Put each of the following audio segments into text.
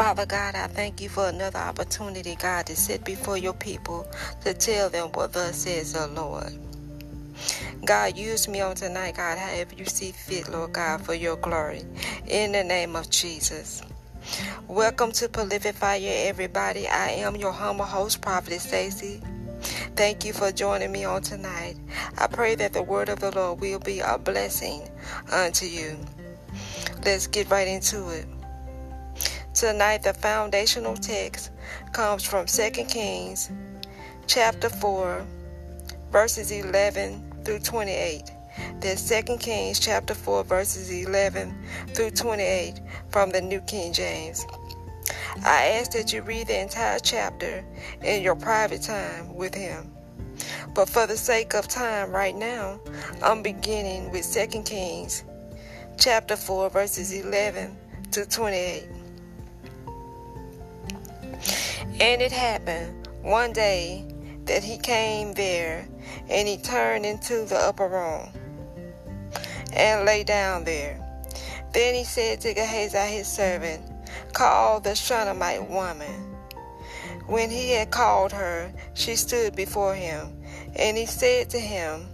Father God, I thank you for another opportunity, God, to sit before your people to tell them what thus says the Lord. God, use me on tonight, God, however you see fit, Lord God, for your glory. In the name of Jesus. Welcome to Prolific Fire, everybody. I am your humble host, Prophet Stacy. Thank you for joining me on tonight. I pray that the word of the Lord will be a blessing unto you. Let's get right into it. Tonight, the foundational text comes from 2 Kings chapter 4, verses 11 through 28. That's 2 Kings chapter 4, verses 11 through 28 from the New King James. I ask that you read the entire chapter in your private time with him. But for the sake of time right now, I'm beginning with 2 Kings chapter 4, verses 11 to 28. And it happened one day that he came there, and he turned into the upper room and lay down there. Then he said to Gehazi his servant, Call the Shunammite woman. When he had called her, she stood before him, and he said to him,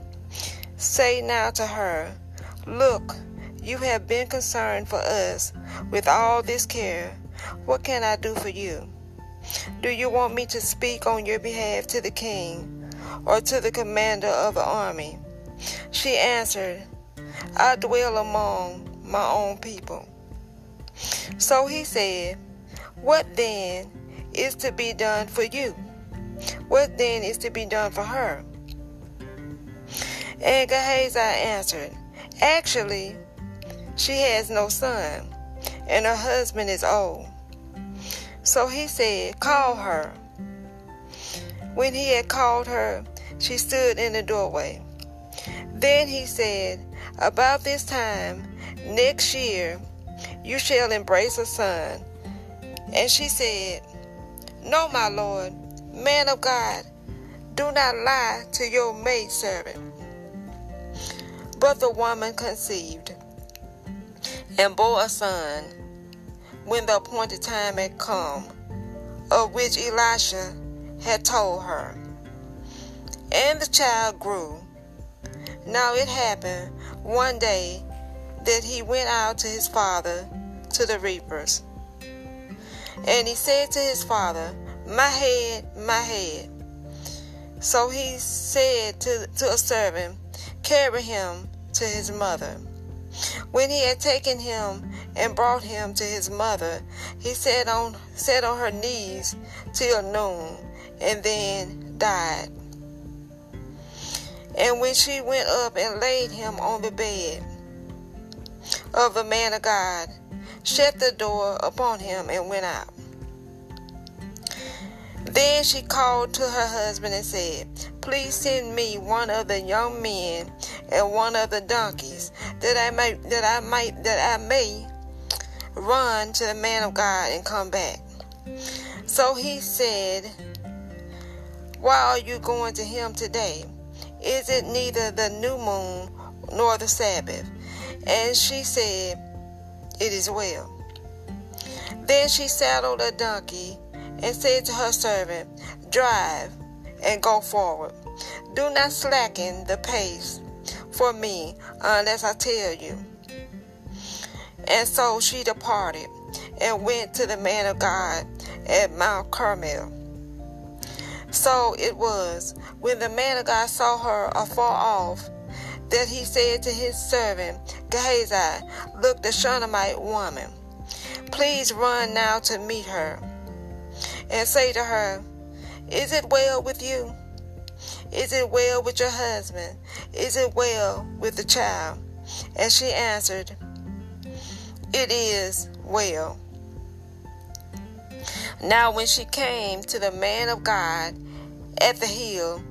Say now to her, Look, you have been concerned for us with all this care. What can I do for you? Do you want me to speak on your behalf to the king or to the commander of the army? She answered, I dwell among my own people. So he said, What then is to be done for you? What then is to be done for her? And Gehazi answered, Actually, she has no son, and her husband is old. So he said, Call her. When he had called her, she stood in the doorway. Then he said, About this time next year you shall embrace a son. And she said, No, my lord, man of God, do not lie to your maidservant. But the woman conceived and bore a son when the appointed time had come, of which Elisha had told her. And the child grew. Now it happened one day that he went out to his father to the reapers. And he said to his father, My head, my head. So he said to, to a servant, Carry him to his mother. When he had taken him and brought him to his mother, he sat on sat on her knees till noon, and then died. And when she went up and laid him on the bed of the man of God, shut the door upon him and went out. Then she called to her husband and said, Please send me one of the young men and one of the donkeys, that I may that I might that I may run to the man of God and come back. So he said, Why are you going to him today? Is it neither the new moon nor the Sabbath? And she said, It is well. Then she saddled a donkey and said to her servant, Drive and go forward. Do not slacken the pace for me unless I tell you. And so she departed and went to the man of God at Mount Carmel. So it was when the man of God saw her afar off that he said to his servant Gehazi, Look, the Shunammite woman. Please run now to meet her and say to her, Is it well with you? Is it well with your husband? Is it well with the child? And she answered, It is well. Now, when she came to the man of God at the hill,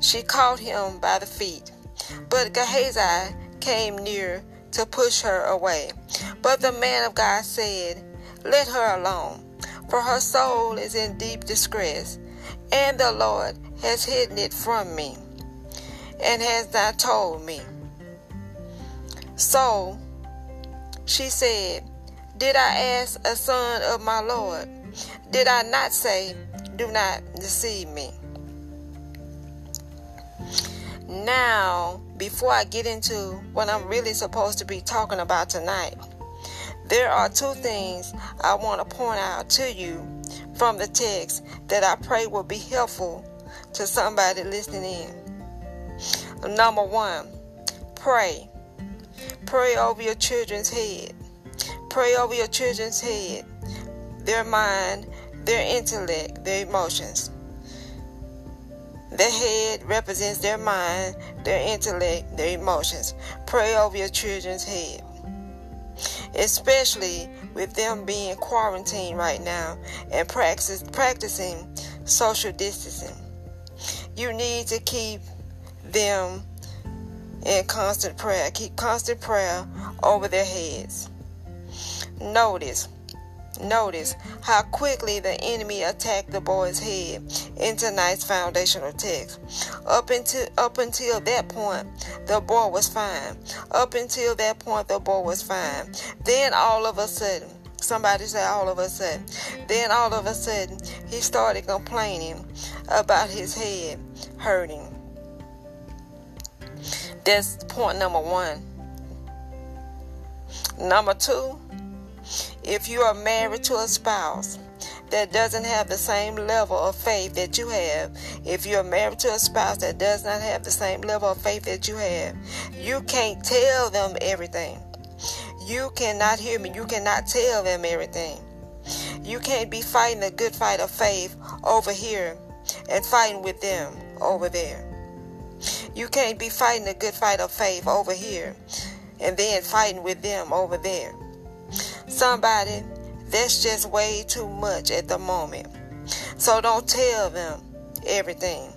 she caught him by the feet. But Gehazi came near to push her away. But the man of God said, Let her alone, for her soul is in deep distress, and the Lord has hidden it from me, and has not told me. So she said, Did I ask a son of my Lord? Did I not say, Do not deceive me? Now, before I get into what I'm really supposed to be talking about tonight, there are two things I want to point out to you from the text that I pray will be helpful to somebody listening in. Number one, pray. Pray over your children's head. Pray over your children's head, their mind, their intellect, their emotions. The head represents their mind, their intellect, their emotions. Pray over your children's head. Especially with them being quarantined right now and practice, practicing social distancing. You need to keep them in constant prayer. Keep constant prayer over their heads. Notice Notice how quickly the enemy attacked the boy's head in tonight's foundational text. Up until up until that point, the boy was fine. Up until that point, the boy was fine. Then all of a sudden, somebody said all of a sudden, then all of a sudden, he started complaining about his head hurting. That's point number one. Number two, if you are married to a spouse that doesn't have the same level of faith that you have, if you're married to a spouse that does not have the same level of faith that you have, you can't tell them everything. You cannot hear me. You cannot tell them everything. You can't be fighting a good fight of faith over here and fighting with them over there. You can't be fighting a good fight of faith over here and then fighting with them over there. Somebody, that's just way too much at the moment. So don't tell them everything.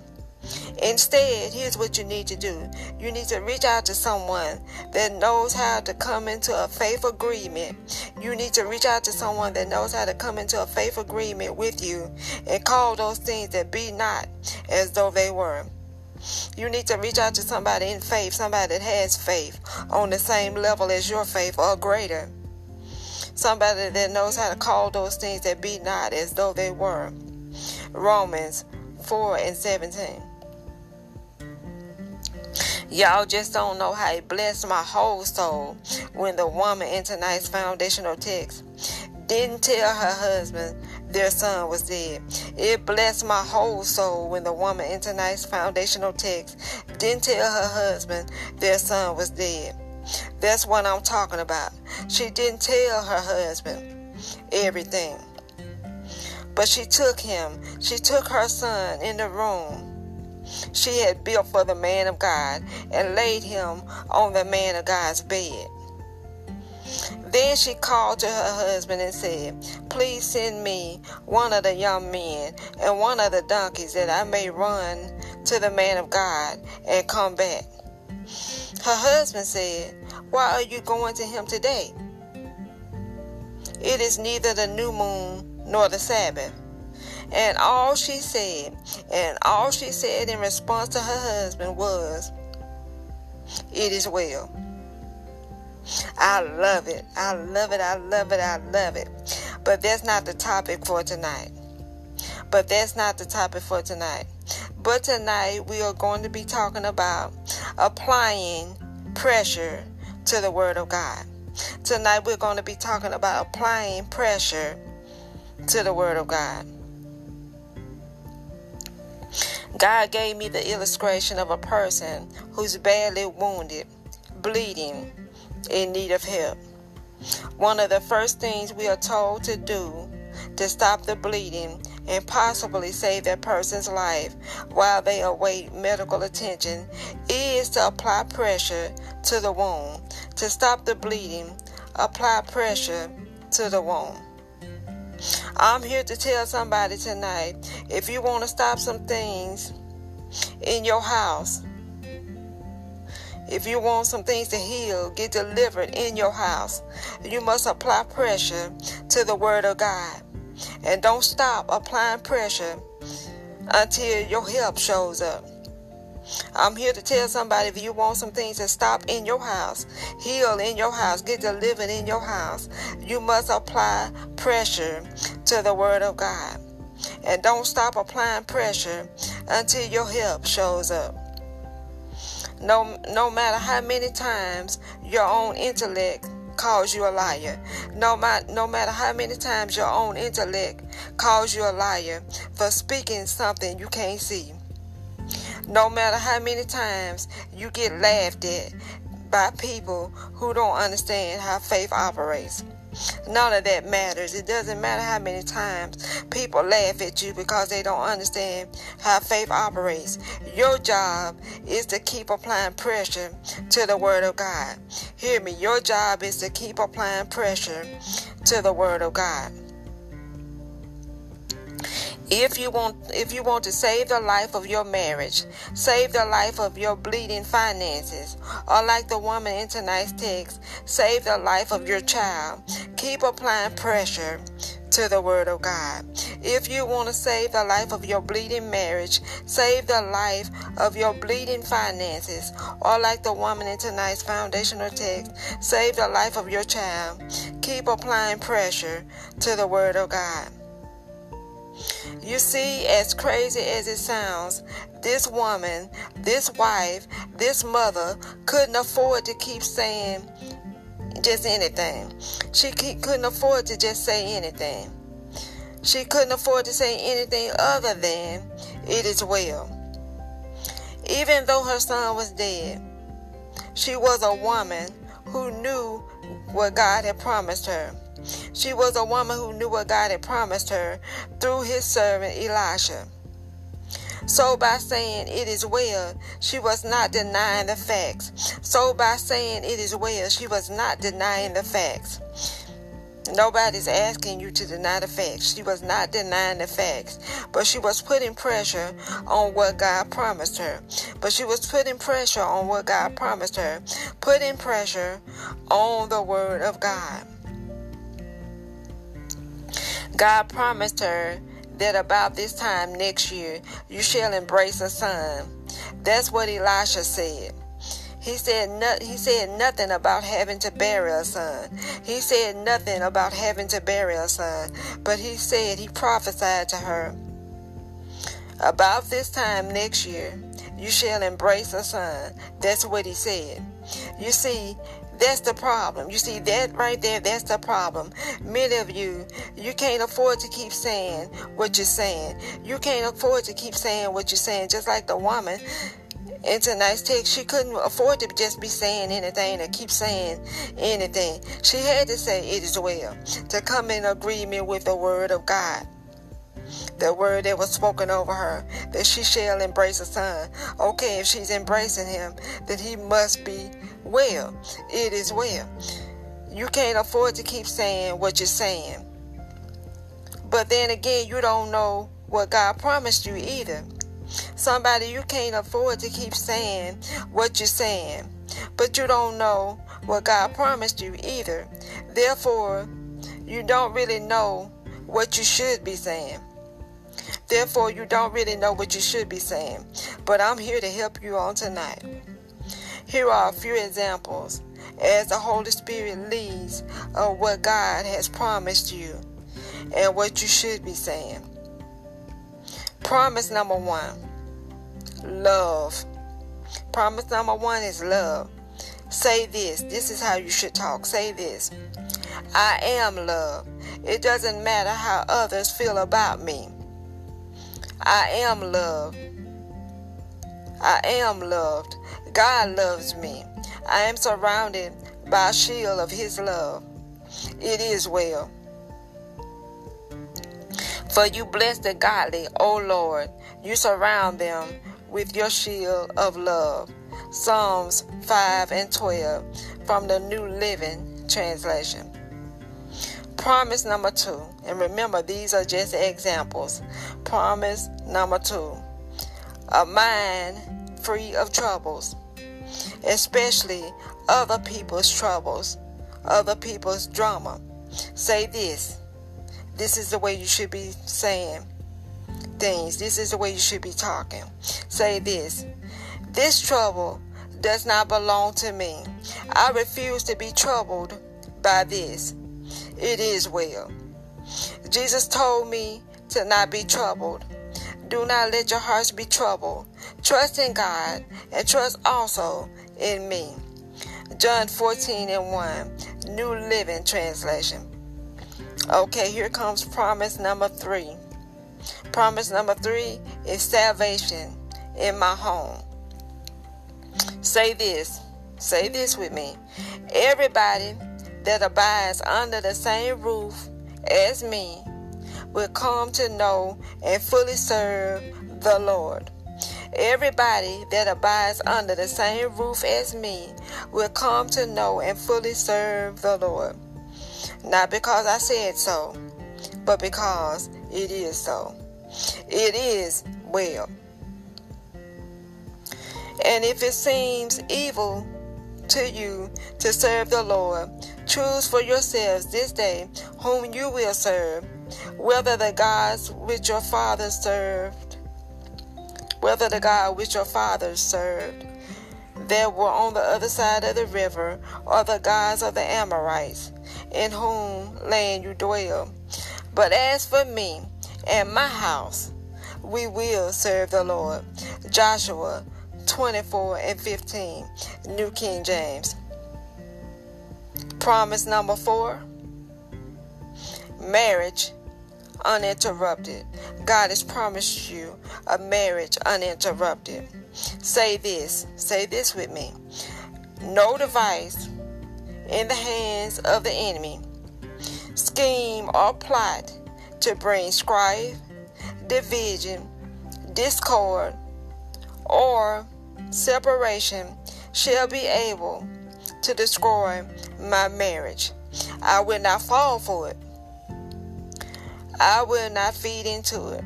Instead, here's what you need to do. You need to reach out to someone that knows how to come into a faith agreement. You need to reach out to someone that knows how to come into a faith agreement with you and call those things that be not as though they were. You need to reach out to somebody in faith, somebody that has faith on the same level as your faith or greater. Somebody that knows how to call those things that be not as though they were. Romans 4 and 17. Y'all just don't know how it blessed my whole soul when the woman in tonight's foundational text didn't tell her husband their son was dead. It blessed my whole soul when the woman in tonight's foundational text didn't tell her husband their son was dead. That's what I'm talking about. She didn't tell her husband everything. But she took him, she took her son in the room she had built for the man of God and laid him on the man of God's bed. Then she called to her husband and said, Please send me one of the young men and one of the donkeys that I may run to the man of God and come back. Her husband said, Why are you going to him today? It is neither the new moon nor the Sabbath. And all she said, and all she said in response to her husband was, It is well. I love it. I love it. I love it. I love it. But that's not the topic for tonight. But that's not the topic for tonight. But tonight we are going to be talking about applying pressure to the Word of God. Tonight we're going to be talking about applying pressure to the Word of God. God gave me the illustration of a person who's badly wounded, bleeding, in need of help. One of the first things we are told to do to stop the bleeding and possibly save that person's life while they await medical attention is to apply pressure to the wound. To stop the bleeding, apply pressure to the wound. I'm here to tell somebody tonight if you want to stop some things in your house, if you want some things to heal, get delivered in your house, you must apply pressure to the Word of God. And don't stop applying pressure until your help shows up. I'm here to tell somebody if you want some things to stop in your house, heal in your house, get delivered in your house, you must apply pressure to the Word of God. And don't stop applying pressure until your help shows up. No, no matter how many times your own intellect calls you a liar. No, no matter how many times your own intellect calls you a liar for speaking something you can't see. No matter how many times you get laughed at by people who don't understand how faith operates. None of that matters. It doesn't matter how many times people laugh at you because they don't understand how faith operates. Your job is to keep applying pressure to the Word of God. Hear me. Your job is to keep applying pressure to the Word of God. If you want if you want to save the life of your marriage, save the life of your bleeding finances, or like the woman in tonight's text, save the life of your child, keep applying pressure to the word of God. If you want to save the life of your bleeding marriage, save the life of your bleeding finances, or like the woman in tonight's foundational text, save the life of your child, keep applying pressure to the word of God. You see, as crazy as it sounds, this woman, this wife, this mother couldn't afford to keep saying just anything. She couldn't afford to just say anything. She couldn't afford to say anything other than, It is well. Even though her son was dead, she was a woman who knew what God had promised her. She was a woman who knew what God had promised her through his servant Elisha. So by saying it is well, she was not denying the facts. So by saying it is well, she was not denying the facts. Nobody's asking you to deny the facts. She was not denying the facts, but she was putting pressure on what God promised her. But she was putting pressure on what God promised her, putting pressure on the word of God. God promised her that about this time next year you shall embrace a son. That's what Elisha said. He said no, he said nothing about having to bury a son. He said nothing about having to bury a son, but he said he prophesied to her about this time next year you shall embrace a son. That's what he said. You see, that's the problem. You see, that right there, that's the problem. Many of you, you can't afford to keep saying what you're saying. You can't afford to keep saying what you're saying, just like the woman in tonight's text, she couldn't afford to just be saying anything or keep saying anything. She had to say it is well, to come in agreement with the word of God the word that was spoken over her, that she shall embrace a son. Okay, if she's embracing him, then he must be well. It is well. You can't afford to keep saying what you're saying. But then again, you don't know what God promised you either. Somebody, you can't afford to keep saying what you're saying, but you don't know what God promised you either. Therefore, you don't really know what you should be saying. Therefore, you don't really know what you should be saying. But I'm here to help you on tonight. Here are a few examples as the Holy Spirit leads of what God has promised you and what you should be saying. Promise number one love. Promise number one is love. Say this. This is how you should talk. Say this I am love. It doesn't matter how others feel about me. I am loved. I am loved. God loves me. I am surrounded by a shield of His love. It is well. For you bless the godly, O Lord. You surround them with your shield of love. Psalms 5 and 12 from the New Living Translation. Promise number two, and remember these are just examples. Promise number two a mind free of troubles, especially other people's troubles, other people's drama. Say this. This is the way you should be saying things. This is the way you should be talking. Say this. This trouble does not belong to me. I refuse to be troubled by this. It is well. Jesus told me to not be troubled. Do not let your hearts be troubled. Trust in God and trust also in me. John 14 and 1, New Living Translation. Okay, here comes promise number three. Promise number three is salvation in my home. Say this. Say this with me. Everybody that abides under the same roof as me will come to know and fully serve the Lord. Everybody that abides under the same roof as me will come to know and fully serve the Lord. Not because I said so, but because it is so. It is well. And if it seems evil to you to serve the Lord, choose for yourselves this day whom you will serve, whether the gods which your fathers served, whether the God which your fathers served that were on the other side of the river, or the gods of the Amorites, in whom land you dwell. But as for me and my house, we will serve the Lord. Joshua 24 and 15, New King James. Promise number four marriage uninterrupted. God has promised you a marriage uninterrupted. Say this, say this with me. No device in the hands of the enemy, scheme or plot to bring strife, division, discord, or separation shall be able to destroy my marriage. I will not fall for it. I will not feed into it.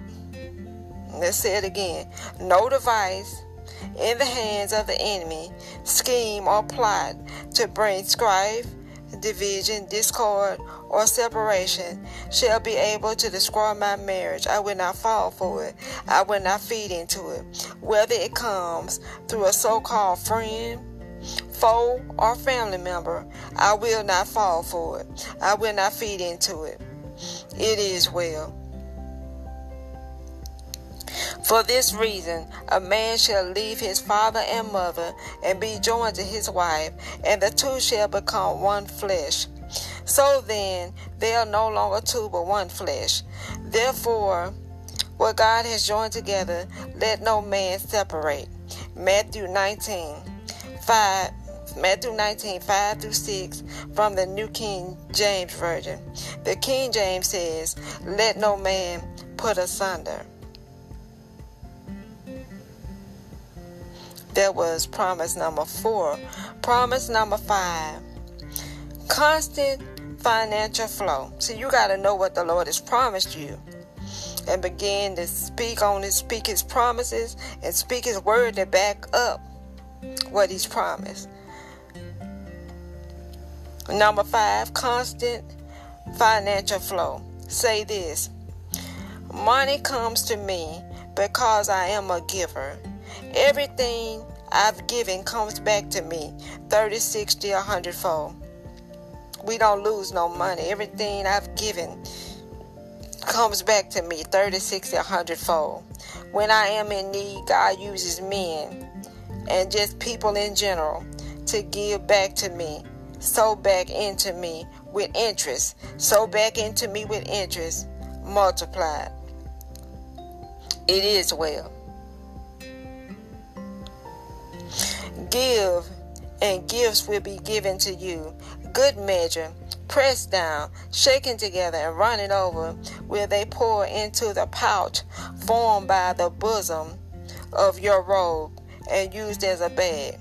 Let's say it again. No device in the hands of the enemy, scheme or plot to bring strife, division, discord, or separation shall be able to destroy my marriage. I will not fall for it. I will not feed into it. Whether it comes through a so called friend, foe, or family member, I will not fall for it. I will not feed into it. It is well. For this reason, a man shall leave his father and mother and be joined to his wife, and the two shall become one flesh. So then, they are no longer two but one flesh. Therefore, what God has joined together, let no man separate. Matthew 19, 5. Matthew 19, 5 through 6 from the New King James Version. The King James says, Let no man put asunder. That was promise number four. Promise number five constant financial flow. See, you got to know what the Lord has promised you and begin to speak on his speak his promises and speak his word to back up what he's promised. Number five, constant financial flow. Say this Money comes to me because I am a giver. Everything I've given comes back to me 30, 60, 100 fold. We don't lose no money. Everything I've given comes back to me 30, 60, 100 fold. When I am in need, God uses men and just people in general to give back to me, sow back into me with interest, sow back into me with interest, multiplied. It is well. Give, and gifts will be given to you. Good measure, pressed down, shaken together, and running over, will they pour into the pouch formed by the bosom of your robe and used as a bag.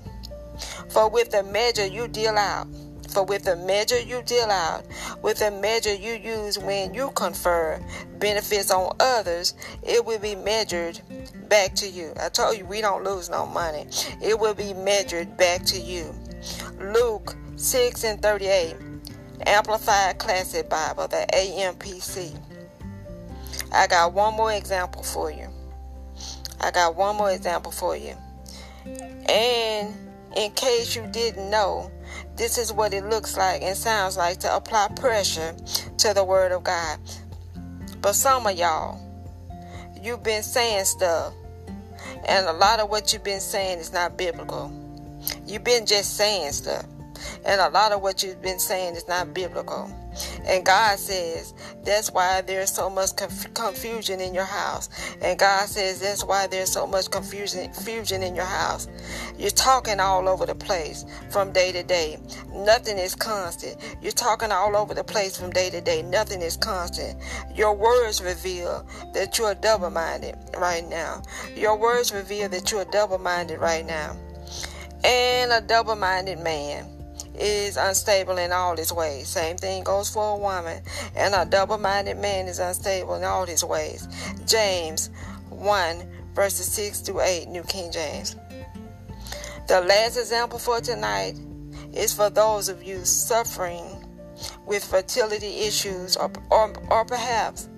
For with the measure you deal out, for with the measure you deal out, with the measure you use when you confer benefits on others, it will be measured back to you. I told you we don't lose no money. It will be measured back to you. Luke 6 and 38. Amplified Classic Bible, the AMPC. I got one more example for you. I got one more example for you. And in case you didn't know, this is what it looks like and sounds like to apply pressure to the Word of God. But some of y'all, you've been saying stuff, and a lot of what you've been saying is not biblical. You've been just saying stuff, and a lot of what you've been saying is not biblical. And God says that's why there's so much conf- confusion in your house. And God says that's why there's so much confusion, confusion in your house. You're talking all over the place from day to day. Nothing is constant. You're talking all over the place from day to day. Nothing is constant. Your words reveal that you're double minded right now. Your words reveal that you're double minded right now. And a double minded man is unstable in all his ways. Same thing goes for a woman. And a double minded man is unstable in all his ways. James 1, verses 6 to 8, New King James. The last example for tonight is for those of you suffering with fertility issues or, or, or perhaps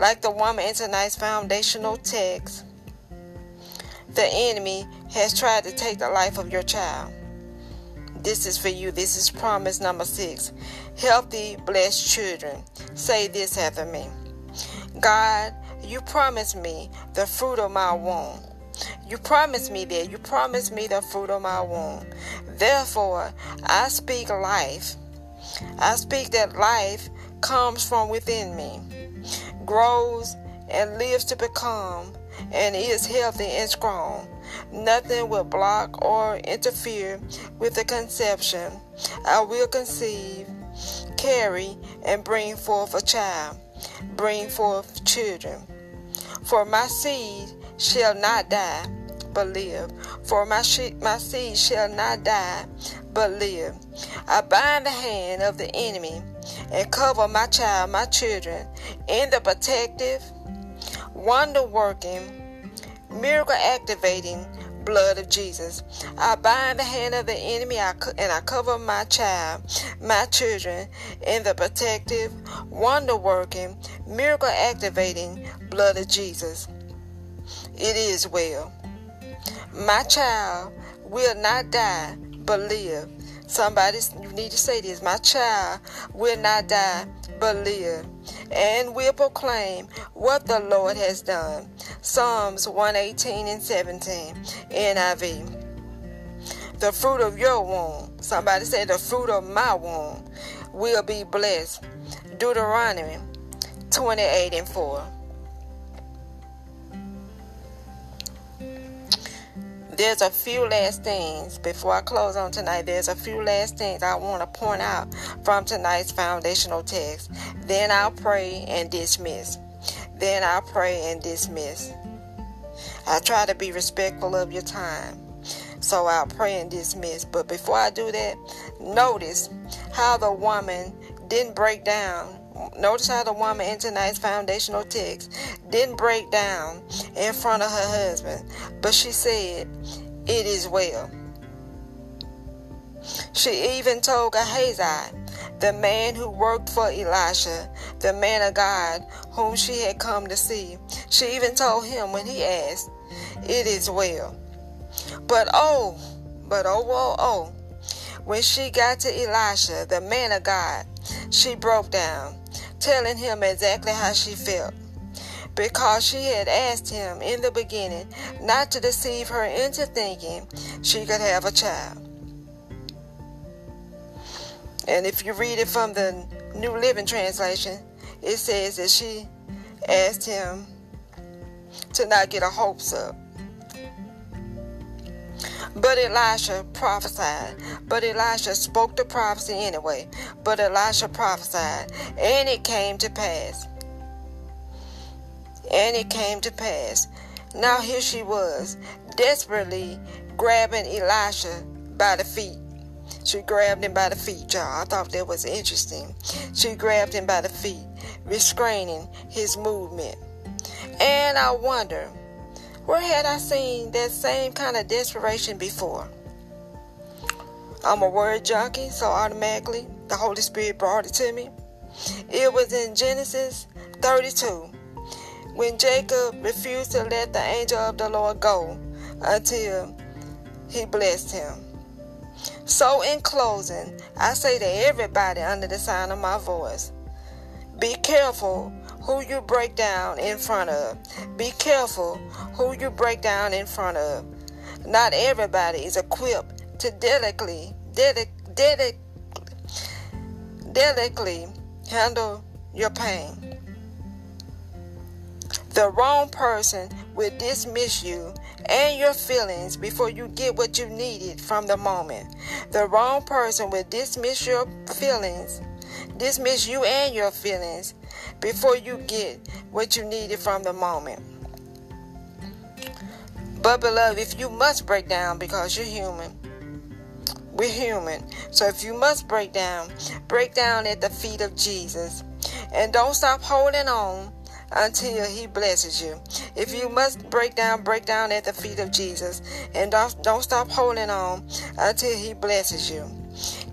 like the woman in tonight's foundational text, the enemy has tried to take the life of your child. This is for you. This is promise number six. Healthy, blessed children. Say this after me God, you promised me the fruit of my womb. You promised me that. You promised me the fruit of my womb. Therefore, I speak life. I speak that life comes from within me, grows and lives to become, and is healthy and strong. Nothing will block or interfere with the conception. I will conceive, carry, and bring forth a child, bring forth children. For my seed shall not die, but live. For my, she- my seed shall not die, but live. I bind the hand of the enemy and cover my child, my children, in the protective, wonder working, miracle activating blood of Jesus. I bind the hand of the enemy and I cover my child, my children, in the protective, wonder working, miracle activating blood of Jesus. It is well. My child will not die but live. Somebody, you need to say this. My child will not die but live and will proclaim what the Lord has done. Psalms 118 and 17, NIV. The fruit of your womb, somebody said, the fruit of my womb, will be blessed. Deuteronomy 28 and 4. There's a few last things before I close on tonight. There's a few last things I want to point out from tonight's foundational text. Then I'll pray and dismiss. Then I'll pray and dismiss. I try to be respectful of your time. So I'll pray and dismiss. But before I do that, notice how the woman didn't break down Notice how the woman in tonight's foundational text didn't break down in front of her husband, but she said, It is well. She even told Gehazi, the man who worked for Elisha, the man of God whom she had come to see. She even told him when he asked, It is well. But oh, but oh, oh, oh, when she got to Elisha, the man of God, she broke down telling him exactly how she felt because she had asked him in the beginning not to deceive her into thinking she could have a child. And if you read it from the New Living Translation, it says that she asked him to not get her hopes up. But Elisha prophesied. But Elisha spoke the prophecy anyway. But Elisha prophesied, and it came to pass. And it came to pass. Now here she was, desperately grabbing Elisha by the feet. She grabbed him by the feet, y'all. I thought that was interesting. She grabbed him by the feet, restraining his movement. And I wonder where had I seen that same kind of desperation before? I'm a word junkie, so automatically the Holy Spirit brought it to me. It was in Genesis 32 when Jacob refused to let the angel of the Lord go until he blessed him. So, in closing, I say to everybody under the sound of my voice be careful who you break down in front of. Be careful who you break down in front of. Not everybody is equipped to delicately, delicately, delicately handle your pain. The wrong person will dismiss you and your feelings before you get what you needed from the moment. The wrong person will dismiss your feelings, dismiss you and your feelings before you get what you needed from the moment. But, beloved, if you must break down because you're human, we're human. So, if you must break down, break down at the feet of Jesus. And don't stop holding on until he blesses you. If you must break down, break down at the feet of Jesus. And don't, don't stop holding on until he blesses you.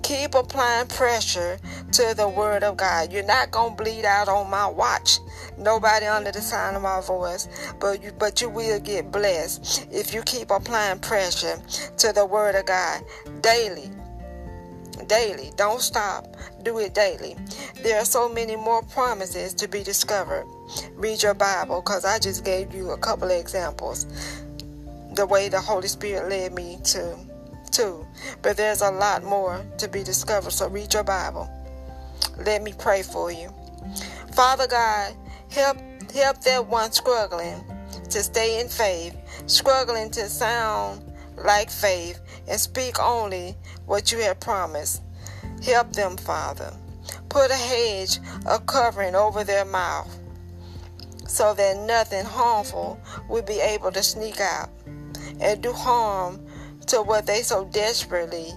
Keep applying pressure to the word of God. You're not to bleed out on my watch. Nobody under the sound of my voice, but you, but you will get blessed if you keep applying pressure to the word of God daily daily. Don't stop. Do it daily. There are so many more promises to be discovered. Read your Bible because I just gave you a couple of examples. The way the Holy Spirit led me to too. But there's a lot more to be discovered. So read your Bible. Let me pray for you. Father God, help help that one struggling to stay in faith, struggling to sound like faith and speak only what you have promised. Help them, Father. Put a hedge of covering over their mouth so that nothing harmful will be able to sneak out and do harm to what they so desperately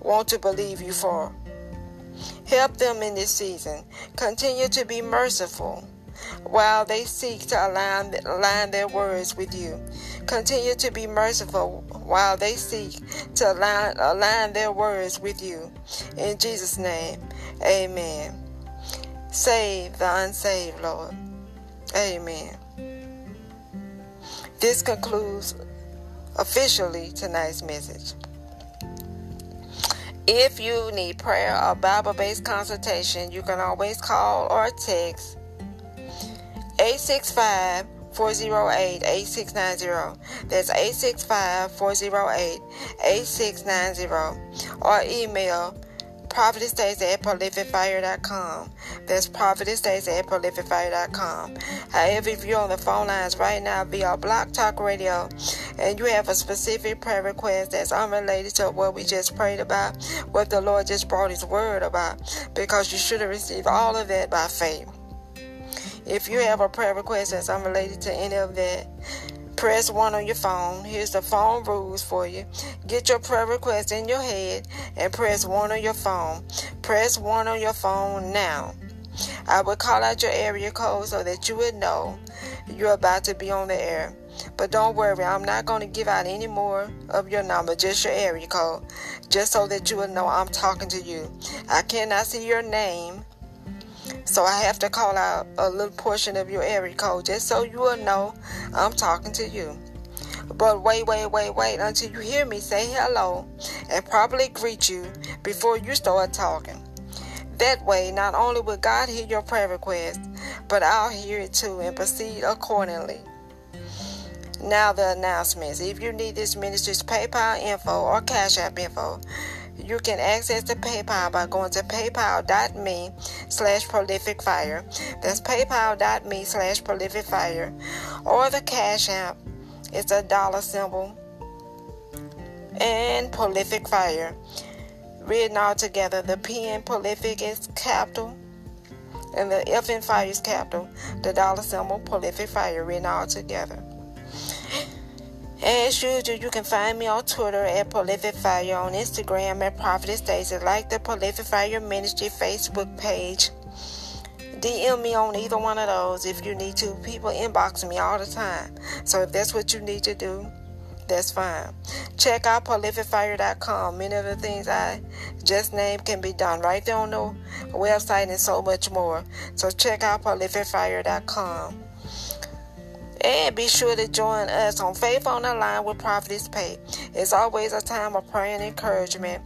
want to believe you for. Help them in this season. Continue to be merciful while they seek to align, align their words with you. Continue to be merciful while they seek to align, align their words with you. In Jesus' name, amen. Save the unsaved, Lord. Amen. This concludes officially tonight's message. If you need prayer or Bible based consultation, you can always call or text 865 408 8690. That's 865 408 8690. Or email prophetessstays at prolificfire.com. That's prophetessstays at prolificfire.com. However, if you're on the phone lines right now via Blog Talk Radio and you have a specific prayer request that's unrelated to what we just prayed about, what the Lord just brought His word about, because you should have received all of that by faith. If you have a prayer request that's unrelated to any of that, press one on your phone. Here's the phone rules for you. Get your prayer request in your head and press one on your phone. Press one on your phone now. I will call out your area code so that you would know you're about to be on the air. But don't worry, I'm not going to give out any more of your number, just your area code, just so that you will know I'm talking to you. I cannot see your name so I have to call out a little portion of your area code just so you will know I'm talking to you. But wait, wait, wait, wait until you hear me say hello and properly greet you before you start talking. That way, not only will God hear your prayer request, but I'll hear it too and proceed accordingly. Now, the announcements. If you need this ministry's PayPal info or Cash App info, you can access the PayPal by going to paypal.me slash prolificfire. That's paypal.me slash prolificfire. Or the Cash App. It's a dollar symbol. And Prolific Fire. Written all together. The P in Prolific is capital. And the F in Fire is capital. The dollar symbol Prolific Fire written all together. As usual, you can find me on Twitter at Prolific Fire, on Instagram at Prophetess Stacy, like the Prolific Fire Ministry Facebook page. DM me on either one of those if you need to. People inbox me all the time. So if that's what you need to do, that's fine. Check out prolificfire.com. Many of the things I just named can be done right there on the website and so much more. So check out prolificfire.com. And be sure to join us on Faith on the Line with Prophetess Pay. It's always a time of prayer and encouragement.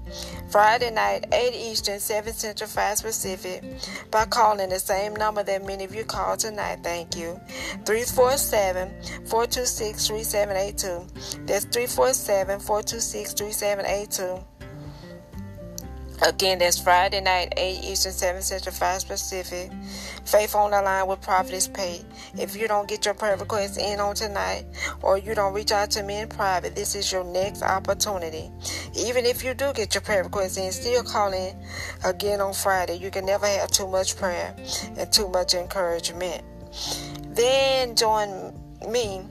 Friday night, 8 Eastern, 7 Central, 5 Pacific, by calling the same number that many of you called tonight. Thank you. 347 426 3782. That's 347 426 3782. Again, that's Friday night, 8 Eastern, 7 Central, 5 Pacific. Faith on the line with Prophetess Pay. If you don't get your prayer request in on tonight, or you don't reach out to me in private, this is your next opportunity. Even if you do get your prayer request in, still call in again on Friday. You can never have too much prayer and too much encouragement. Then join me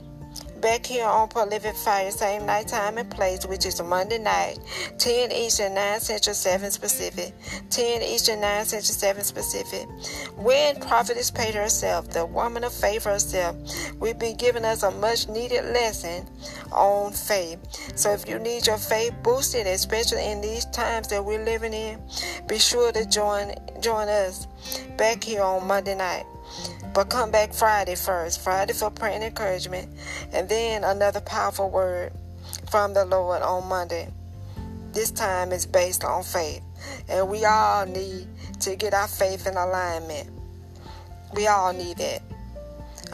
back here on Prolific Fire, same night, time, and place, which is Monday night, 10 Eastern, 9 Central, 7 Pacific. 10 Eastern, 9 Central, 7 Pacific. When Prophetess Pay herself, the woman of faith herself, we've been giving us a much needed lesson on faith. So if you need your faith boosted, especially in these times that we're living in, be sure to join join us back here on Monday night. But come back Friday first, Friday for prayer and encouragement, and then another powerful word from the Lord on Monday. This time is based on faith, and we all need to get our faith in alignment. We all need that.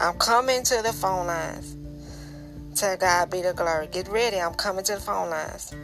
I'm coming to the phone lines. To God be the glory. Get ready. I'm coming to the phone lines.